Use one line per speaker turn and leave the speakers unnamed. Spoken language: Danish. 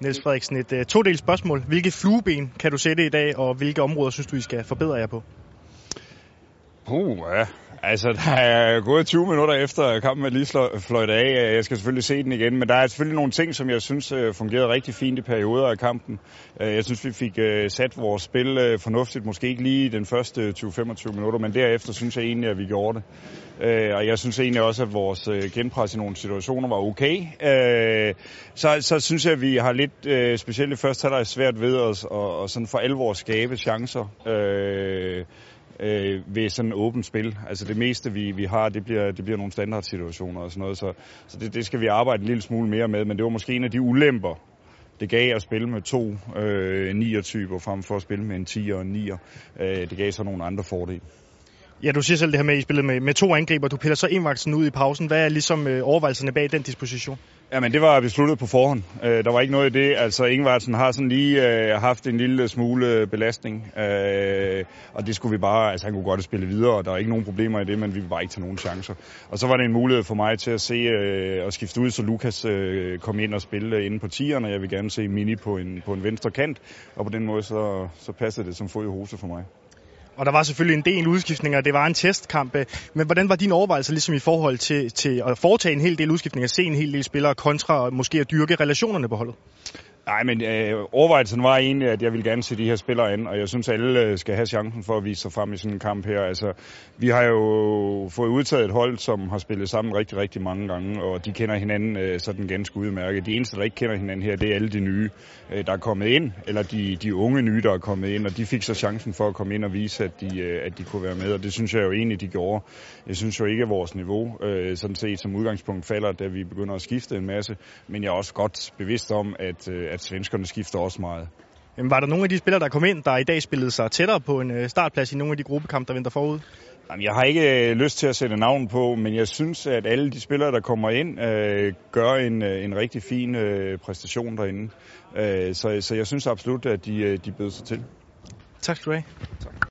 Niels Frederiksen, et uh, todelt spørgsmål. Hvilke flueben kan du sætte i dag, og hvilke områder synes du, I skal forbedre jer på?
Puh, ja. Altså, der er gået 20 minutter efter kampen er lige fløjt af. Jeg skal selvfølgelig se den igen, men der er selvfølgelig nogle ting, som jeg synes øh, fungerede rigtig fint i perioder af kampen. Øh, jeg synes, vi fik øh, sat vores spil fornuftigt, måske ikke lige den første 20-25 minutter, men derefter synes jeg egentlig, at vi gjorde det. Og jeg synes egentlig også, at vores genpres i nogle situationer var okay. Så, så synes jeg, at vi har lidt, specielt i første halvleg, svært ved os og, og sådan for alvor skabe chancer øh, ved sådan åbent spil. Altså det meste, vi, vi har, det bliver, det bliver nogle standardsituationer og sådan noget, så, så det, det skal vi arbejde en lille smule mere med, men det var måske en af de ulemper, det gav at spille med to øh, nier-typer frem for at spille med en 10 og en 9'er. Øh, det gav så nogle andre fordele.
Ja, du siger selv det her med, at I spillede med, med to angriber. Du piller så Ingvartsen ud i pausen. Hvad er ligesom øh, overvejelserne bag den disposition?
Jamen, det var besluttet på forhånd. Øh, der var ikke noget i det. Altså, Ingvartsen har sådan lige øh, haft en lille smule belastning, øh, og det skulle vi bare, altså han kunne godt spille videre, og der er ikke nogen problemer i det, men vi vil bare ikke tage nogen chancer. Og så var det en mulighed for mig til at se øh, og skifte ud, så Lukas øh, kom ind og spille inde på tieren, og jeg vil gerne se Mini på en, på en venstre kant, og på den måde så, så passede det som fod i hose for mig.
Og der var selvfølgelig en del udskiftninger, det var en testkamp. Øh, men hvordan var din overvejelse ligesom i forhold til, til at foretage en hel del udskiftninger, se en hel del spillere kontra og måske at dyrke relationerne på holdet?
Nej, men øh, overvejelsen var egentlig, at jeg ville gerne se de her spillere an, og jeg synes, at alle øh, skal have chancen for at vise sig frem i sådan en kamp her. Altså, vi har jo fået udtaget et hold, som har spillet sammen rigtig, rigtig mange gange, og de kender hinanden øh, sådan ganske udmærket. De eneste, der ikke kender hinanden her, det er alle de nye, øh, der er kommet ind, eller de, de unge nye, der er kommet ind, og de fik så chancen for at komme ind og vise, at de, øh, at de kunne være med, og det synes jeg jo egentlig, de gjorde. Jeg synes jo ikke, at vores niveau øh, sådan set som udgangspunkt falder, da vi begynder at skifte en masse, men jeg er også godt bevidst om, at, øh, at svenskerne skifter også meget.
Jamen, var der nogle af de spillere, der kom ind, der i dag spillede sig tættere på en øh, startplads i nogle af de gruppekampe, der venter forud?
Jamen, jeg har ikke øh, lyst til at sætte navn på, men jeg synes, at alle de spillere, der kommer ind, øh, gør en, øh, en rigtig fin øh, præstation derinde. Øh, så, så jeg synes absolut, at de, de bød sig til.
Tak skal du have.
Tak.